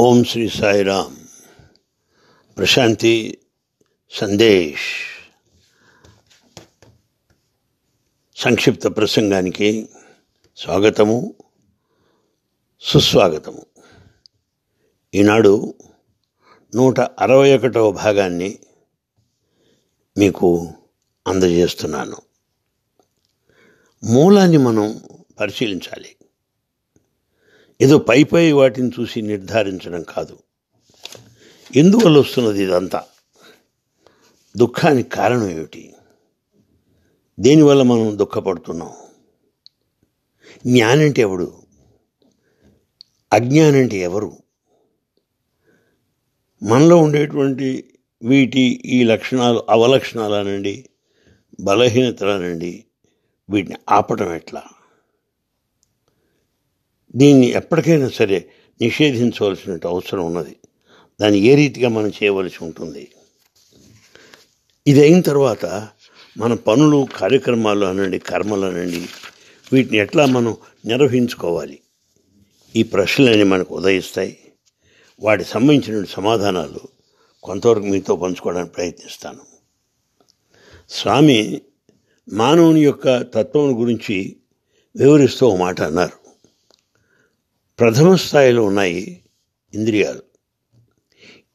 ఓం శ్రీ సాయిరామ్. ప్రశాంతి సందేశ్. సంక్షిప్త ప్రసంగానికి స్వాగతము సుస్వాగతము. ఈనాడు నూట అరవై ఒకటవ భాగాన్ని మీకు అందజేస్తున్నాను. మూలాన్ని మనం పరిశీలించాలి. ఏదో పై పై వాటిని చూసి నిర్ధారించడం కాదు. ఎందువల్ల వస్తున్నది ఇదంతా? దుఃఖానికి కారణం ఏమిటి? దేనివల్ల మనం దుఃఖపడుతున్నాం? జ్ఞానంటే ఎవడు? అజ్ఞానంటే ఎవరు? మనలో ఉండేటువంటి వీటి ఈ లక్షణాలు అవలక్షణాలనండి బలహీనతలనండి వీటిని ఆపటం ఎట్లా? దీన్ని ఎప్పటికైనా సరే నిషేధించవలసిన అవసరం ఉన్నది. దాన్ని ఏ రీతిగా మనం చేయవలసి ఉంటుంది? ఇది అయిన తర్వాత మన పనులు కార్యక్రమాలు అనండి కర్మలు అనండి వీటిని ఎట్లా మనం నిర్వహించుకోవాలి? ఈ ప్రశ్నలన్నీ మనకు ఉదయిస్తాయి. వాటికి సంబంధించిన సమాధానాలు కొంతవరకు మీతో పంచుకోవడానికి ప్రయత్నిస్తాను. స్వామి మానవుని యొక్క తత్వం గురించి వివరిస్తూ ఒక మాట అన్నారు. ప్రథమ స్థాయిలో ఉన్నాయి ఇంద్రియాలు.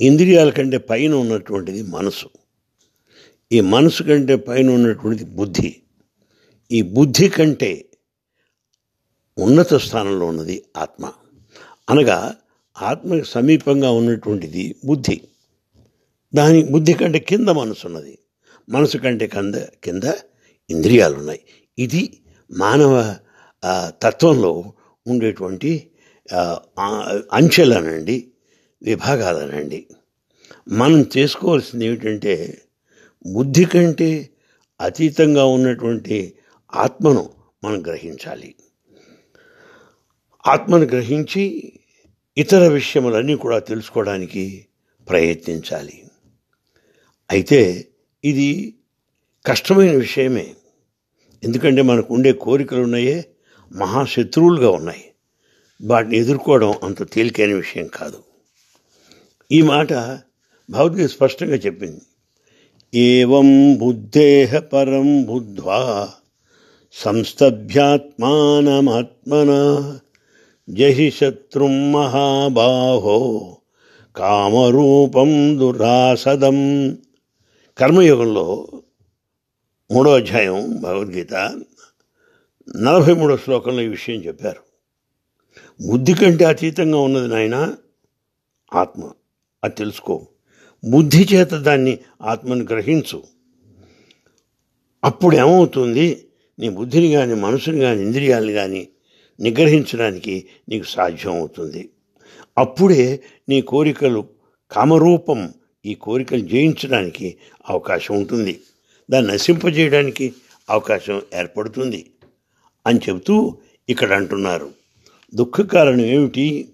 ఇంద్రియాల కంటే పైన ఉన్నటువంటిది మనసు. ఈ మనసు కంటే పైన ఉన్నటువంటిది బుద్ధి. ఈ బుద్ధి కంటే ఉన్నత స్థానంలో ఉన్నది ఆత్మ. అనగా ఆత్మకి సమీపంగా ఉన్నటువంటిది బుద్ధి. దాని బుద్ధి కంటే కింద మనసు ఉన్నది. మనసు కంటే కింద కింద ఇంద్రియాలు ఉన్నాయి. ఇది మానవ తత్వంలో ఉండేటువంటి అంచెలనండి విభాగాలనండి. మనం చేసుకోవాల్సింది ఏమిటంటే బుద్ధి కంటే అతీతంగా ఉన్నటువంటి ఆత్మను మనం గ్రహించాలి. ఆత్మను గ్రహించి ఇతర విషయములన్నీ కూడా తెలుసుకోవడానికి ప్రయత్నించాలి. అయితే ఇది కష్టమైన విషయమే. ఎందుకంటే మనకు ఉండే కోరికలు ఉన్నాయే మహాశత్రువులుగా ఉన్నాయి. వాటిని ఎదుర్కోవడం అంత తేలికైన విషయం కాదు. ఈ మాట భగవద్గీత స్పష్టంగా చెప్పింది. ఏం బుద్ధేహ పరం బుద్ధ్వా సంస్తభ్యాత్మానమాత్మన జహి శత్రుం మహాబాహో కామరూపం దురాసదం. కర్మయోగంలో మూడో అధ్యాయం భగవద్గీత నలభై మూడో శ్లోకంలో ఈ విషయం చెప్పారు. బుద్ధి కంటే అతీతంగా ఉన్నది నాయన ఆత్మ. అది తెలుసుకో. బుద్ధి చేత దాన్ని ఆత్మను గ్రహించు. అప్పుడు ఏమవుతుంది? నీ బుద్ధిని కానీ మనసుని కానీ ఇంద్రియాలను కానీ నిగ్రహించడానికి నీకు సాధ్యం అవుతుంది అప్పుడే నీ కోరికలు కామరూపం ఈ కోరికలు జయించడానికి అవకాశం ఉంటుంది. దాన్ని నశింపజేయడానికి అవకాశం ఏర్పడుతుంది అని చెబుతూ ఇక్కడ అంటున్నారు. దుఃఖ కారణం ఏమిటి?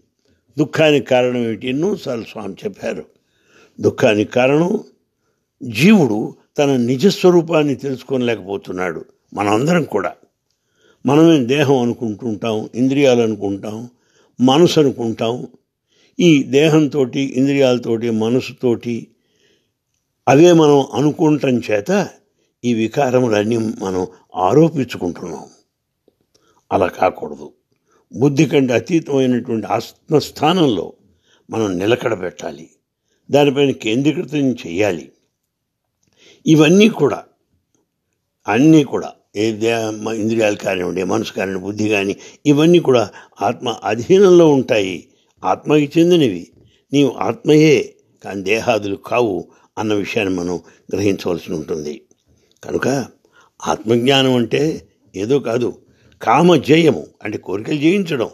దుఃఖానికి కారణం ఏమిటి? ఎన్నోసార్లు స్వామి చెప్పారు. దుఃఖానికి కారణం జీవుడు తన నిజస్వరూపాన్ని తెలుసుకోలేకపోతున్నాడు. మనందరం కూడా. మనమే దేహం అనుకుంటుంటాం ఇంద్రియాలు అనుకుంటాం మనసు అనుకుంటాం. ఈ దేహంతో ఇంద్రియాలతోటి మనసుతోటి అవే మనం అనుకుంటాం చేత ఈ వికారములన్నీ మనం ఆరోపించుకుంటున్నాం. అలా కాకూడదు. బుద్ధి కంటే అతీతమైనటువంటి ఆత్మస్థానంలో మనం నిలకడ పెట్టాలి దానిపైన కేంద్రీకృతం చేయాలి. ఇవన్నీ కూడా అన్నీ కూడా ఏ ఇంద్రియాలు కానివ్వండి మనసు కానివ్వండి బుద్ధి కానీ ఇవన్నీ కూడా ఆత్మ అధీనంలో ఉంటాయి. ఆత్మకి చెందినవి. నీవు ఆత్మయే కానీ దేహాదులు కావు అన్న విషయాన్ని మనం గ్రహించవలసి ఉంటుంది. కనుక ఆత్మజ్ఞానం అంటే ఏదో కాదు. కామజయము అంటే కోరికలు జయించడం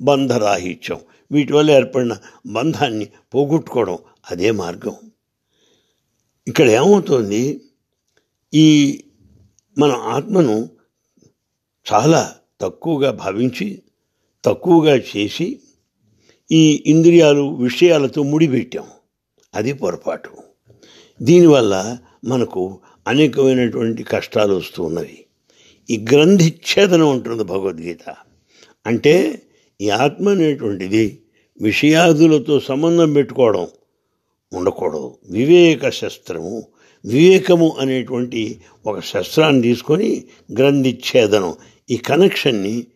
బంధరాహిత్యం వీటి వల్ల ఏర్పడిన బంధాన్ని పోగొట్టుకోవడం అదే మార్గం. ఇక్కడ ఏమవుతుంది? ఈ మన ఆత్మను చాలా తక్కువగా భావించి తక్కువగా చేసి ఈ ఇంద్రియాలు విషయాలతో ముడిపెట్టాం. అది పొరపాటు. దీనివల్ల మనకు అనేకమైనటువంటి కష్టాలు వస్తూ ఉన్నవి. ఈ గ్రంథిచ్ఛేదనం ఉంటుంది భగవద్గీత. అంటే ఈ ఆత్మ అనేటువంటిది విషయాదులతో సంబంధం పెట్టుకోవడం ఉండకూడదు. వివేక శస్త్రము వివేకము అనేటువంటి ఒక శస్త్రాన్ని తీసుకొని గ్రంథిచ్ఛేదనం ఈ కనెక్షన్ని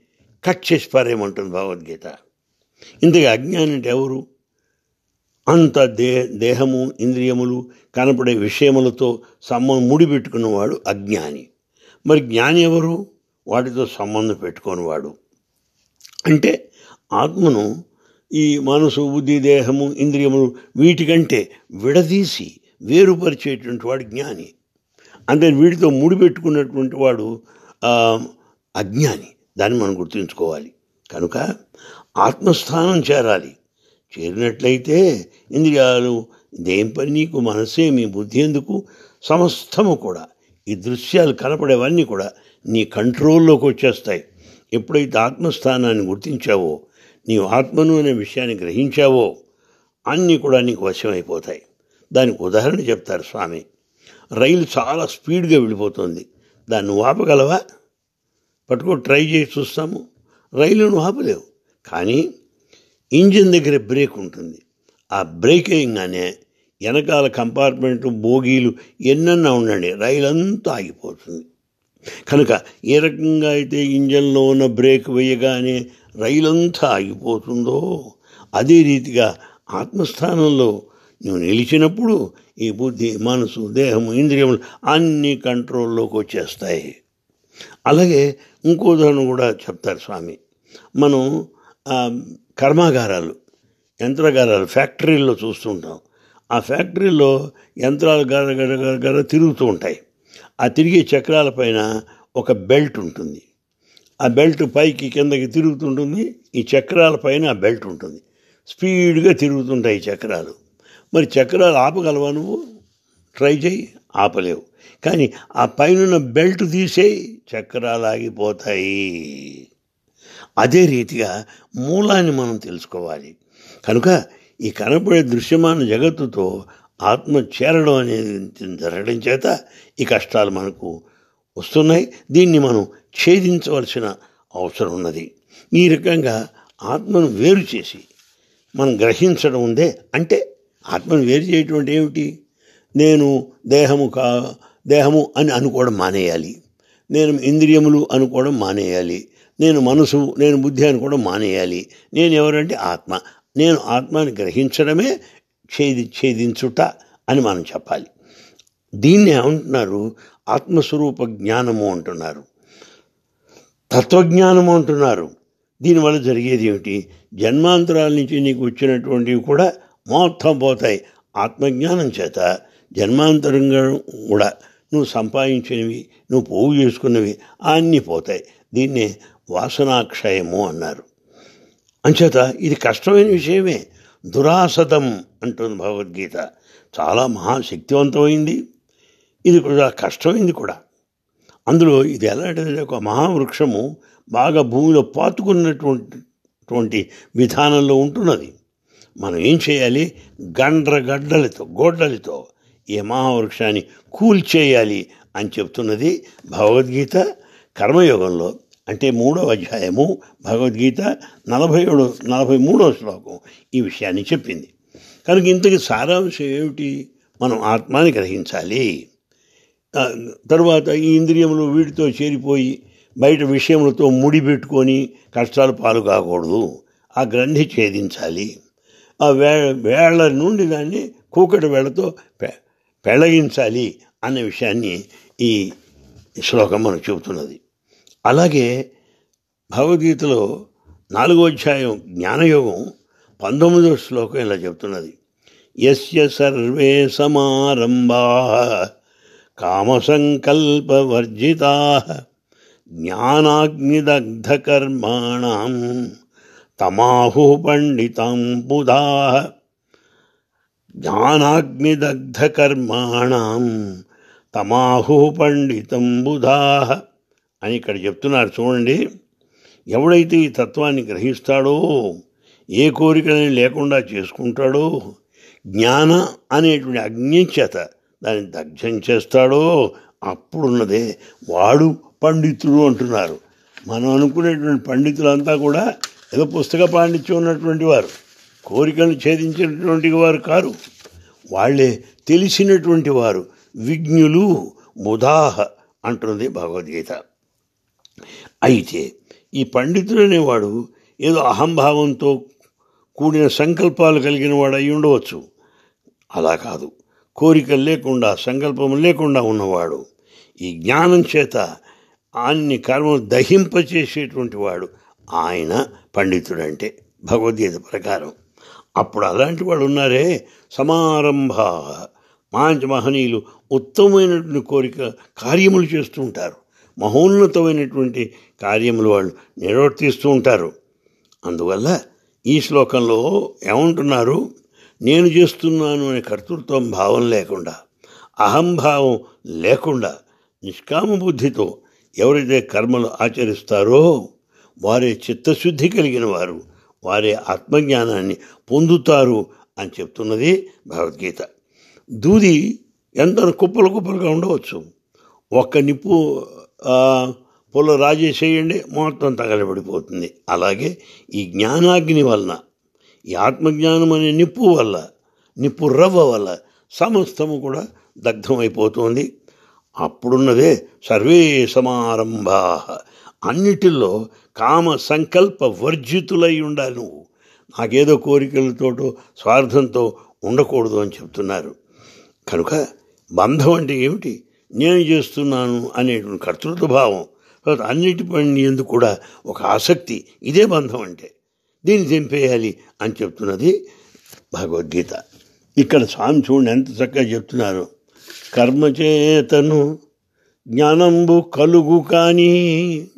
కట్ చేసి పారేయమంటుంది భగవద్గీత. ఇంతగా అజ్ఞాని అంటే ఎవరు? అంత దే దేహము ఇంద్రియములు కనపడే విషయములతో సంబంధం ముడిపెట్టుకున్నవాడు అజ్ఞాని. మరి జ్ఞాని ఎవరు? వాటితో సంబంధం పెట్టుకునేవాడు అంటే ఆత్మను ఈ మనసు బుద్ధి దేహము ఇంద్రియములు వీటికంటే విడదీసి వేరుపరిచేటువంటి వాడు జ్ఞాని. అంటే వీటితో ముడిపెట్టుకున్నటువంటి వాడు అజ్ఞాని. దాన్ని మనం గుర్తుంచుకోవాలి. కనుక ఆత్మస్థానం చేరాలి. చేరినట్లయితే ఇంద్రియాలు దేం పని నీకు మనసే మీ బుద్ధి ఎందుకు? సమస్తము కూడా ఈ దృశ్యాలు కనపడేవన్నీ కూడా నీ కంట్రోల్లోకి వచ్చేస్తాయి. ఎప్పుడైతే ఆత్మస్థానాన్ని గుర్తించావో నీవు ఆత్మను అనే విషయాన్ని గ్రహించావో అన్నీ కూడా నీకు వశమైపోతాయి. దానికి ఉదాహరణ చెప్తారు స్వామి. రైలు చాలా స్పీడ్గా వెళ్ళిపోతుంది. దాన్ని ఆపగలవా పట్టుకో ట్రై చేసి చూస్తాము. రైలును ఆపలేవు కానీ ఇంజిన్ దగ్గర బ్రేక్ ఉంటుంది. ఆ బ్రేక్ వేయగానే వెనకాల కంపార్ట్మెంట్ బోగీలు ఎన్నన్నా ఉండండి. రైలు అంతా ఆగిపోతుంది. కనుక ఏ రకంగా అయితే ఇంజన్లో ఉన్న బ్రేక్ వేయగానే రైలంతా ఆగిపోతుందో అదే రీతిగా ఆత్మస్థానంలో నువ్వు నిలిచినప్పుడు ఈ బుద్ధి మనసు దేహము ఇంద్రియములు అన్ని కంట్రోల్లోకి వచ్చేస్తాయి. అలాగే ఇంకో ఉదాహరణ కూడా చెప్తారు స్వామి. మనం కర్మాగారాలు యంత్రగారాలు ఫ్యాక్టరీల్లో చూస్తుంటాం. ఆ ఫ్యాక్టరీలో యంత్రాలు గర గర గర గర తిరుగుతూ ఉంటాయి. ఆ తిరిగే చక్రాల పైన ఒక బెల్ట్ ఉంటుంది. ఆ బెల్ట్ పైకి కిందకి తిరుగుతుంటుంది. ఈ చక్రాల పైన ఆ బెల్ట్ ఉంటుంది. స్పీడ్గా తిరుగుతుంటాయి చక్రాలు. మరి చక్రాలు ఆపగలవా నువ్వు? ట్రై చేయి ఆపలేవు. కానీ ఆ పైన బెల్ట్ తీసేయి చక్రాలు ఆగిపోతాయి. అదే రీతిగా మూలాన్ని మనం తెలుసుకోవాలి. కనుక ఈ కనపడే దృశ్యమాన జగత్తుతో ఆత్మ చేరడం అనేది జరగడం చేత ఈ కష్టాలు మనకు వస్తున్నాయి. దీన్ని మనం ఛేదించవలసిన అవసరం ఉన్నది. ఈ రకంగా ఆత్మను వేరు చేసి మనం గ్రహించడం ఉందే. అంటే ఆత్మను వేరు చేయటం అంటే ఏమిటి? నేను దేహము కా దేహము అని అనుకోవడం మానేయాలి. నేను ఇంద్రియములు అనుకోవడం మానేయాలి. నేను మనసు నేను బుద్ధి అనుకోవడం మానేయాలి. నేను ఎవరంటే ఆత్మ. నేను ఆత్మని గ్రహించడమే ఛేది ఛేదించుట అని మనం చెప్పాలి. దీన్ని ఏమంటున్నారు? ఆత్మస్వరూప జ్ఞానము అంటున్నారు. తత్వజ్ఞానము అంటున్నారు. దీనివల్ల జరిగేది ఏమిటి? జన్మాంతరాల నుంచి నీకు వచ్చినటువంటివి కూడా మొత్తం పోతాయి. ఆత్మజ్ఞానం చేత జన్మాంతరంగా కూడా నువ్వు సంపాదించినవి నువ్వు పోగు చేసుకున్నవి అన్నీ పోతాయి. దీన్నే వాసనాక్షయము అన్నారు. అంచేత ఇది కష్టమైన విషయమే. దురాసతం అంటుంది భగవద్గీత. చాలా మహాశక్తివంతమైంది. ఇది కూడా కష్టమైంది కూడా. అందులో ఇది ఎలాంటిదంటే ఒక మహావృక్షము బాగా భూమిలో పాతుకున్నటువంటి విధానంలో ఉంటున్నది. మనం ఏం చేయాలి? గండ్ర గడ్డలతో గోడ్డలతో ఈ మహావృక్షాన్ని కూల్చేయాలి అని చెప్తున్నది భగవద్గీత. కర్మయోగంలో అంటే మూడవ అధ్యాయము భగవద్గీత నలభై ఏడు నలభై మూడవ శ్లోకం ఈ విషయాన్ని చెప్పింది. కనుక ఇంతకి సారాంశం ఏమిటి? మనం ఆత్మాని గ్రహించాలి. తరువాత తర్వాత ఈ ఇంద్రియములు వీటితో చేరిపోయి బయట విషయములతో ముడిపెట్టుకొని కష్టాలు పాలు కాకూడదు. ఆ గ్రంథి ఛేదించాలి. ఆ వే వేళ్ళ నుండి దాన్ని కూకటి వేళ్ళతో పె పెళ్ళగించాలి అన్న విషయాన్ని ఈ శ్లోకం మనకు చెబుతున్నది. అలాగే భగవద్గీతలో నాలుగో అధ్యాయం జ్ఞానయోగం పంతొమ్మిదో శ్లోకం ఇలా చెప్తున్నది. యస్య సర్వే సమారంభా కామసంకల్పవర్జితా జ్ఞానాగ్నిదగ్ధకర్మాణం తమాహు పండితం బుధా జ్ఞానాగ్నిదగ్ధకర్మాణం తమాహు పండితం బుధా అని ఇక్కడ చెప్తున్నారు చూడండి. ఎవడైతే ఈ తత్వాన్ని గ్రహిస్తాడో ఏ కోరికని లేకుండా చేసుకుంటాడో జ్ఞాన అనేటువంటి అగ్ని చేత దాన్ని దగ్ధం చేస్తాడో అప్పుడున్నదే వాడు పండితుడు అంటున్నారు. మనం అనుకునేటువంటి పండితులంతా కూడా ఏదో పుస్తక పాండిత్యం ఉన్నటువంటి వారు కోరికలు ఛేదించినటువంటి వారు కారు. వాళ్ళే తెలిసినటువంటి వారు విజ్ఞులు ముదాహ అంటున్నది భగవద్గీత. అయితే ఈ పండితుడు అనేవాడు ఏదో అహంభావంతో కూడిన సంకల్పాలు కలిగిన వాడు అయి ఉండవచ్చు. అలా కాదు. కోరికలు లేకుండా సంకల్పం లేకుండా ఉన్నవాడు. ఈ జ్ఞానం చేత అన్ని కర్మలు దహింపచేసేటువంటి వాడు ఆయన పండితుడంటే భగవద్గీత ప్రకారం. అప్పుడు అలాంటి వాళ్ళు ఉన్నారే. సమారంభ మాంచ మహనీయులు ఉత్తమమైనటువంటి కోరిక కార్యములు చేస్తూ ఉంటారు. మహోన్నతమైనటువంటి కార్యములు వాళ్ళు నిర్వర్తిస్తూ ఉంటారు. అందువల్ల ఈ శ్లోకంలో ఏమంటున్నారు? నేను చేస్తున్నాను అనే కర్తృత్వం భావం లేకుండా అహంభావం లేకుండా నిష్కామ బుద్ధితో ఎవరైతే కర్మలు ఆచరిస్తారో వారే చిత్తశుద్ధి కలిగిన వారు వారే ఆత్మజ్ఞానాన్ని పొందుతారు అని చెప్తున్నది భగవద్గీత. దూది ఎంత కుప్పలు కుప్పలుగా ఉండవచ్చు. ఒక్క నిప్పు పొల రాజేసేయండి మొత్తం తగలబడిపోతుంది. అలాగే ఈ జ్ఞానాగ్ని వలన ఈ ఆత్మజ్ఞానం అనే నిప్పు వల్ల నిప్పు రవ్వ వల్ల సమస్తము కూడా దగ్ధమైపోతుంది. అప్పుడున్నదే సర్వే సమారంభా. అన్నిటిలో కామ సంకల్ప వర్జితులై ఉండాలి నువ్వు. నాకేదో కోరికలతోటో స్వార్థంతో ఉండకూడదు అని చెప్తున్నారు. కనుక బంధం అంటే ఏమిటి? నేను చేస్తున్నాను అనేటువంటి కర్తృత్వ భావం. తర్వాత అన్నిటి పని ఎందుకు కూడా ఒక ఆసక్తి ఇదే బంధం అంటే. దీన్ని తెంపేయాలి అని చెప్తున్నది భగవద్గీత. ఇక్కడ స్వామి చూడండి ఎంత చక్కగా చెప్తున్నారు. కర్మచేతను జ్ఞానంబు కలుగు కానీ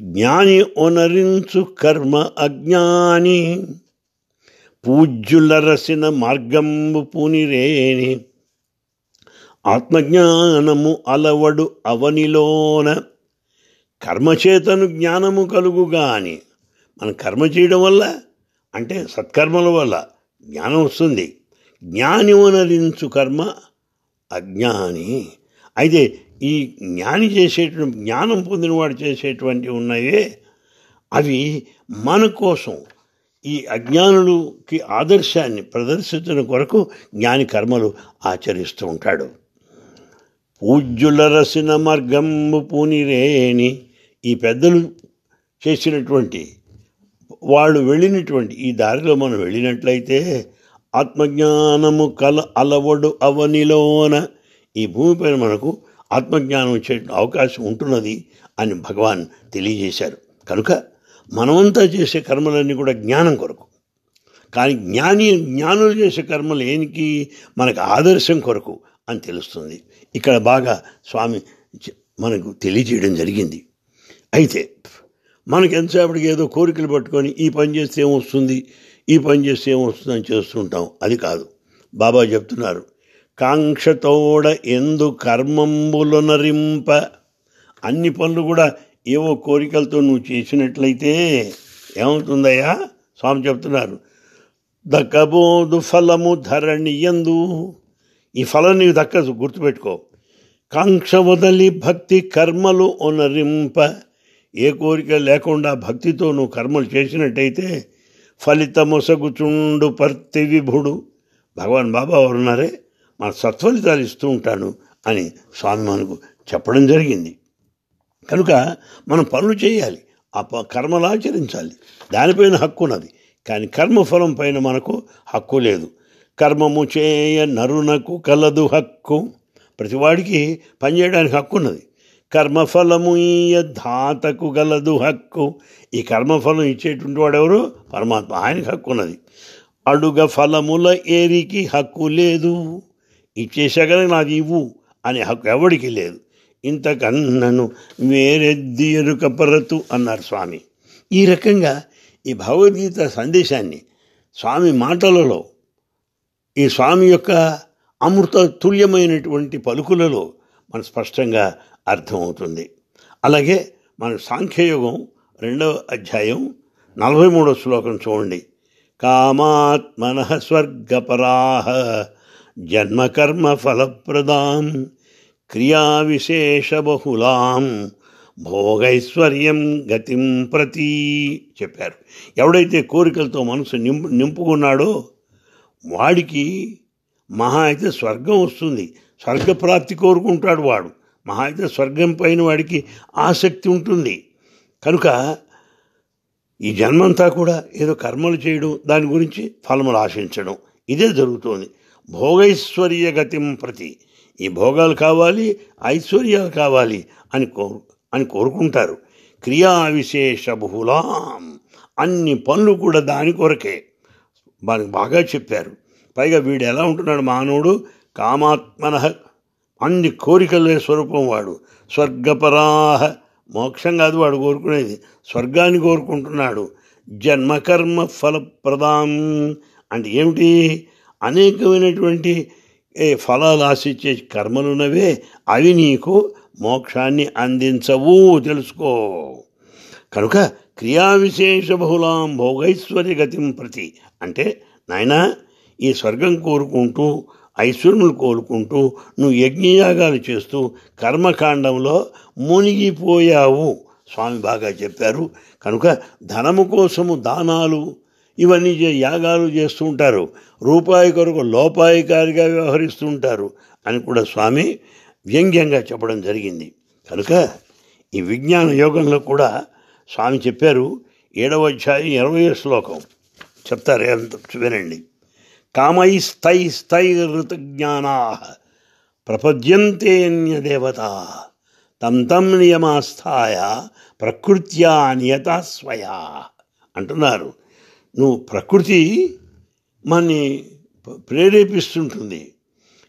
జ్ఞాని ఒనరించు కర్మ అజ్ఞాని పూజ్యులరసిన మార్గంబు పూనిరేని ఆత్మజ్ఞానము అలవడు అవనిలోన కర్మచేతను జ్ఞానము కలుగుగాని మనం కర్మ చేయడం వల్ల అంటే సత్కర్మల వల్ల జ్ఞానం వస్తుంది. జ్ఞాని వనరించు కర్మ అజ్ఞాని. అయితే ఈ జ్ఞాని చేసేటువంటి జ్ఞానం పొందినవాడు చేసేటువంటి ఉన్నాయే అవి మన కోసం ఈ అజ్ఞానులకి ఆదర్శాన్ని ప్రదర్శించిన కొరకు జ్ఞాని కర్మలు ఆచరిస్తూ ఉంటాడు. పూజ్యుల రసిన మార్గంబు పూనిరేని ఈ పెద్దలు చేసినటువంటి వాళ్ళు వెళ్ళినటువంటి ఈ దారిలో మనం వెళ్ళినట్లయితే ఆత్మజ్ఞానము కల అలవడు అవనిలోన ఈ భూమిపైన మనకు ఆత్మజ్ఞానం వచ్చే అవకాశం ఉంటున్నది అని భగవాన్ తెలియజేశారు. కనుక మనమంతా చేసే కర్మలన్నీ కూడా జ్ఞానం కొరకు. కానీ జ్ఞాని జ్ఞానులు చేసే కర్మలు ఏనికి? మనకు ఆదర్శం కొరకు. అని తెలుస్తుంది. ఇక్కడ బాగా స్వామి మనకు తెలియజేయడం జరిగింది. అయితే మనకి ఎంతసేపటికి ఏదో కోరికలు పట్టుకొని ఈ పని చేస్తే ఏమొస్తుంది? ఈ పని చేస్తే ఏమొస్తుంది అని చేస్తుంటాం. అది కాదు. బాబా చెప్తున్నారు కాంక్షతోడ ఎందు కర్మంబులనరింప అన్ని పనులు కూడా ఏవో కోరికలతో నువ్వు చేసినట్లయితే ఏమవుతుందయ్యా? స్వామి చెప్తున్నారు దకబోదు ఫలము ధరణి ఎందు ఈ ఫలం నీకు దక్కదు గుర్తుపెట్టుకో. కాంక్ష వదలి భక్తి కర్మలు ఒనరింప. ఏ కోరిక లేకుండా భక్తితో నువ్వు కర్మలు చేసినట్టయితే ఫలితమొసగుచుండు పర్తి విభుడు. భగవాన్ బాబా వారు ఉన్నారే మన సత్ఫలితాలు ఇస్తూ ఉంటాను అని స్వామి మనకు చెప్పడం జరిగింది. కనుక మనం పనులు చేయాలి. ఆ కర్మలు ఆచరించాలి. దానిపైన హక్కు ఉన్నది కానీ కర్మఫలం పైన మనకు హక్కు లేదు. కర్మము చేయ నరునకు కలదు హక్కు. ప్రతివాడికి పనిచేయడానికి హక్కు ఉన్నది. కర్మఫలము ఈయ ధాతకు గలదు హక్కు. ఈ కర్మఫలం ఇచ్చేటువంటి వాడెవరు? పరమాత్మ. ఆయనకి హక్కు ఉన్నది. అడుగ ఫలముల ఏరికి హక్కు లేదు. ఇచ్చేసాక నాకు ఇవ్వు అనే హక్కు ఎవడికి లేదు. ఇంతకన్నను వేరెద్ది ఎరుక పరతు అన్నారు స్వామి. ఈ రకంగా ఈ భగవద్గీత సందేశాన్ని స్వామి మాటలలో ఈ స్వామి యొక్క అమృత తుల్యమైనటువంటి పలుకులలో మన స్పష్టంగా అర్థమవుతుంది. అలాగే మన సాంఖ్యయోగం రెండవ అధ్యాయం నలభై మూడో శ్లోకం చూడండి. కామాత్మన స్వర్గపరాహ జన్మకర్మ ఫలప్రదాం క్రియా విశేష బహుళాం భోగైశ్వర్యం గతిం ప్రతి చెప్పారు. ఎవడైతే కోరికలతో మనసు నింపు నింపుకున్నాడో వాడికి మహా అయితే స్వర్గం వస్తుంది. స్వర్గప్రాప్తి కోరుకుంటాడు వాడు. మహా అయితే స్వర్గం పైన వాడికి ఆసక్తి ఉంటుంది. కనుక ఈ జన్మంతా కూడా ఏదో కర్మలు చేయడం దాని గురించి ఫలములు ఆశించడం ఇదే జరుగుతోంది. భోగైశ్వర్య గతిం ప్రతి. ఈ భోగాలు కావాలి ఐశ్వర్యాలు కావాలి అని కోరు అని కోరుకుంటారు. క్రియా విశేష బహుళాం. అన్ని పనులు కూడా దాని కొరకే. మనకు బాగా చెప్పారు. పైగా వీడు ఎలా ఉంటున్నాడు మానవుడు? కామాత్మన అన్ని కోరికలే స్వరూపం వాడు. స్వర్గపరాహ మోక్షం కాదు వాడు కోరుకునేది. స్వర్గాన్ని కోరుకుంటున్నాడు. జన్మకర్మ ఫలప్రదాం. అంటే ఏమిటి? అనేకమైనటువంటి ఏ ఫలాలు ఆశించే కర్మలున్నవే. అవి నీకు మోక్షాన్ని అందించవు. తెలుసుకో. కనుక క్రియా విశేష బహుళాం భోగైశ్వర్య గతిం ప్రతి. అంటే నాయనా ఈ స్వర్గం కోరుకుంటూ ఐశ్వర్యులు కోరుకుంటూ నువ్వు యజ్ఞయాగాలు చేస్తూ కర్మకాండంలో మునిగిపోయావు. స్వామి బాగా చెప్పారు. కనుక ధనము కోసము దానాలు ఇవన్నీ యాగాలు చేస్తూ ఉంటారు. రూపాయి కొరకు లోపాయికారిగా వ్యవహరిస్తూ ఉంటారు అని కూడా స్వామి వ్యంగ్యంగా చెప్పడం జరిగింది. కనుక ఈ విజ్ఞాన యోగంలో కూడా స్వామి చెప్పారు ఏడవ అధ్యాయం ఇరవై శ్లోకం. చెప్తారు ఎంత వినండి. కామైస్తైస్తైరుతజ్ఞానా ప్రపద్యంతేన్యదేవత తం తం నియమాస్థాయ ప్రకృత్యా నియతా స్వయా. అంటున్నారు. నువ్వు ప్రకృతి మనని ప్రేరేపిస్తుంటుంది.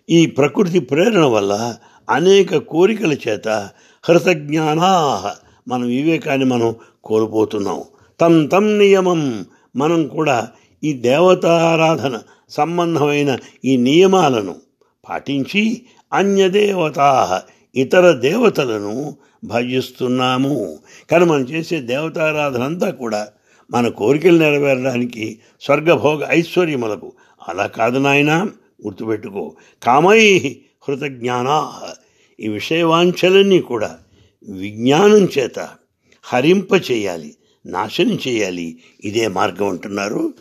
ఈ ప్రకృతి ప్రేరణ వల్ల అనేక కోరికల చేత హృతజ్ఞానా మన వివేకాన్ని మనం కోల్పోతున్నాం. తం తం నియమం. మనం కూడా ఈ దేవతారాధన సంబంధమైన ఈ నియమాలను పాటించి అన్యదేవతా ఇతర దేవతలను భజిస్తున్నాము. కానీ మనం చేసే దేవతారాధన అంతా కూడా మన కోరికలు నెరవేరడానికి స్వర్గభోగ ఐశ్వర్యములకు. అలా కాదు నాయన గుర్తుపెట్టుకో. కామై హృతజ్ఞానా. ఈ విషయవాంఛలన్నీ కూడా విజ్ఞానం చేత హరింప చేయాలి నాశనం చేయాలి. ఇదే మార్గం అంటున్నారు.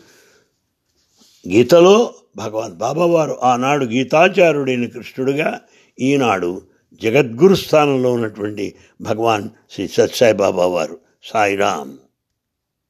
గీతలో భగవాన్ బాబావారు ఆనాడు గీతాచార్యుడైన కృష్ణుడుగా ఈనాడు జగద్గురు స్థానంలో ఉన్నటువంటి భగవాన్ శ్రీ సత్సాయి బాబా వారు సాయిరామ్.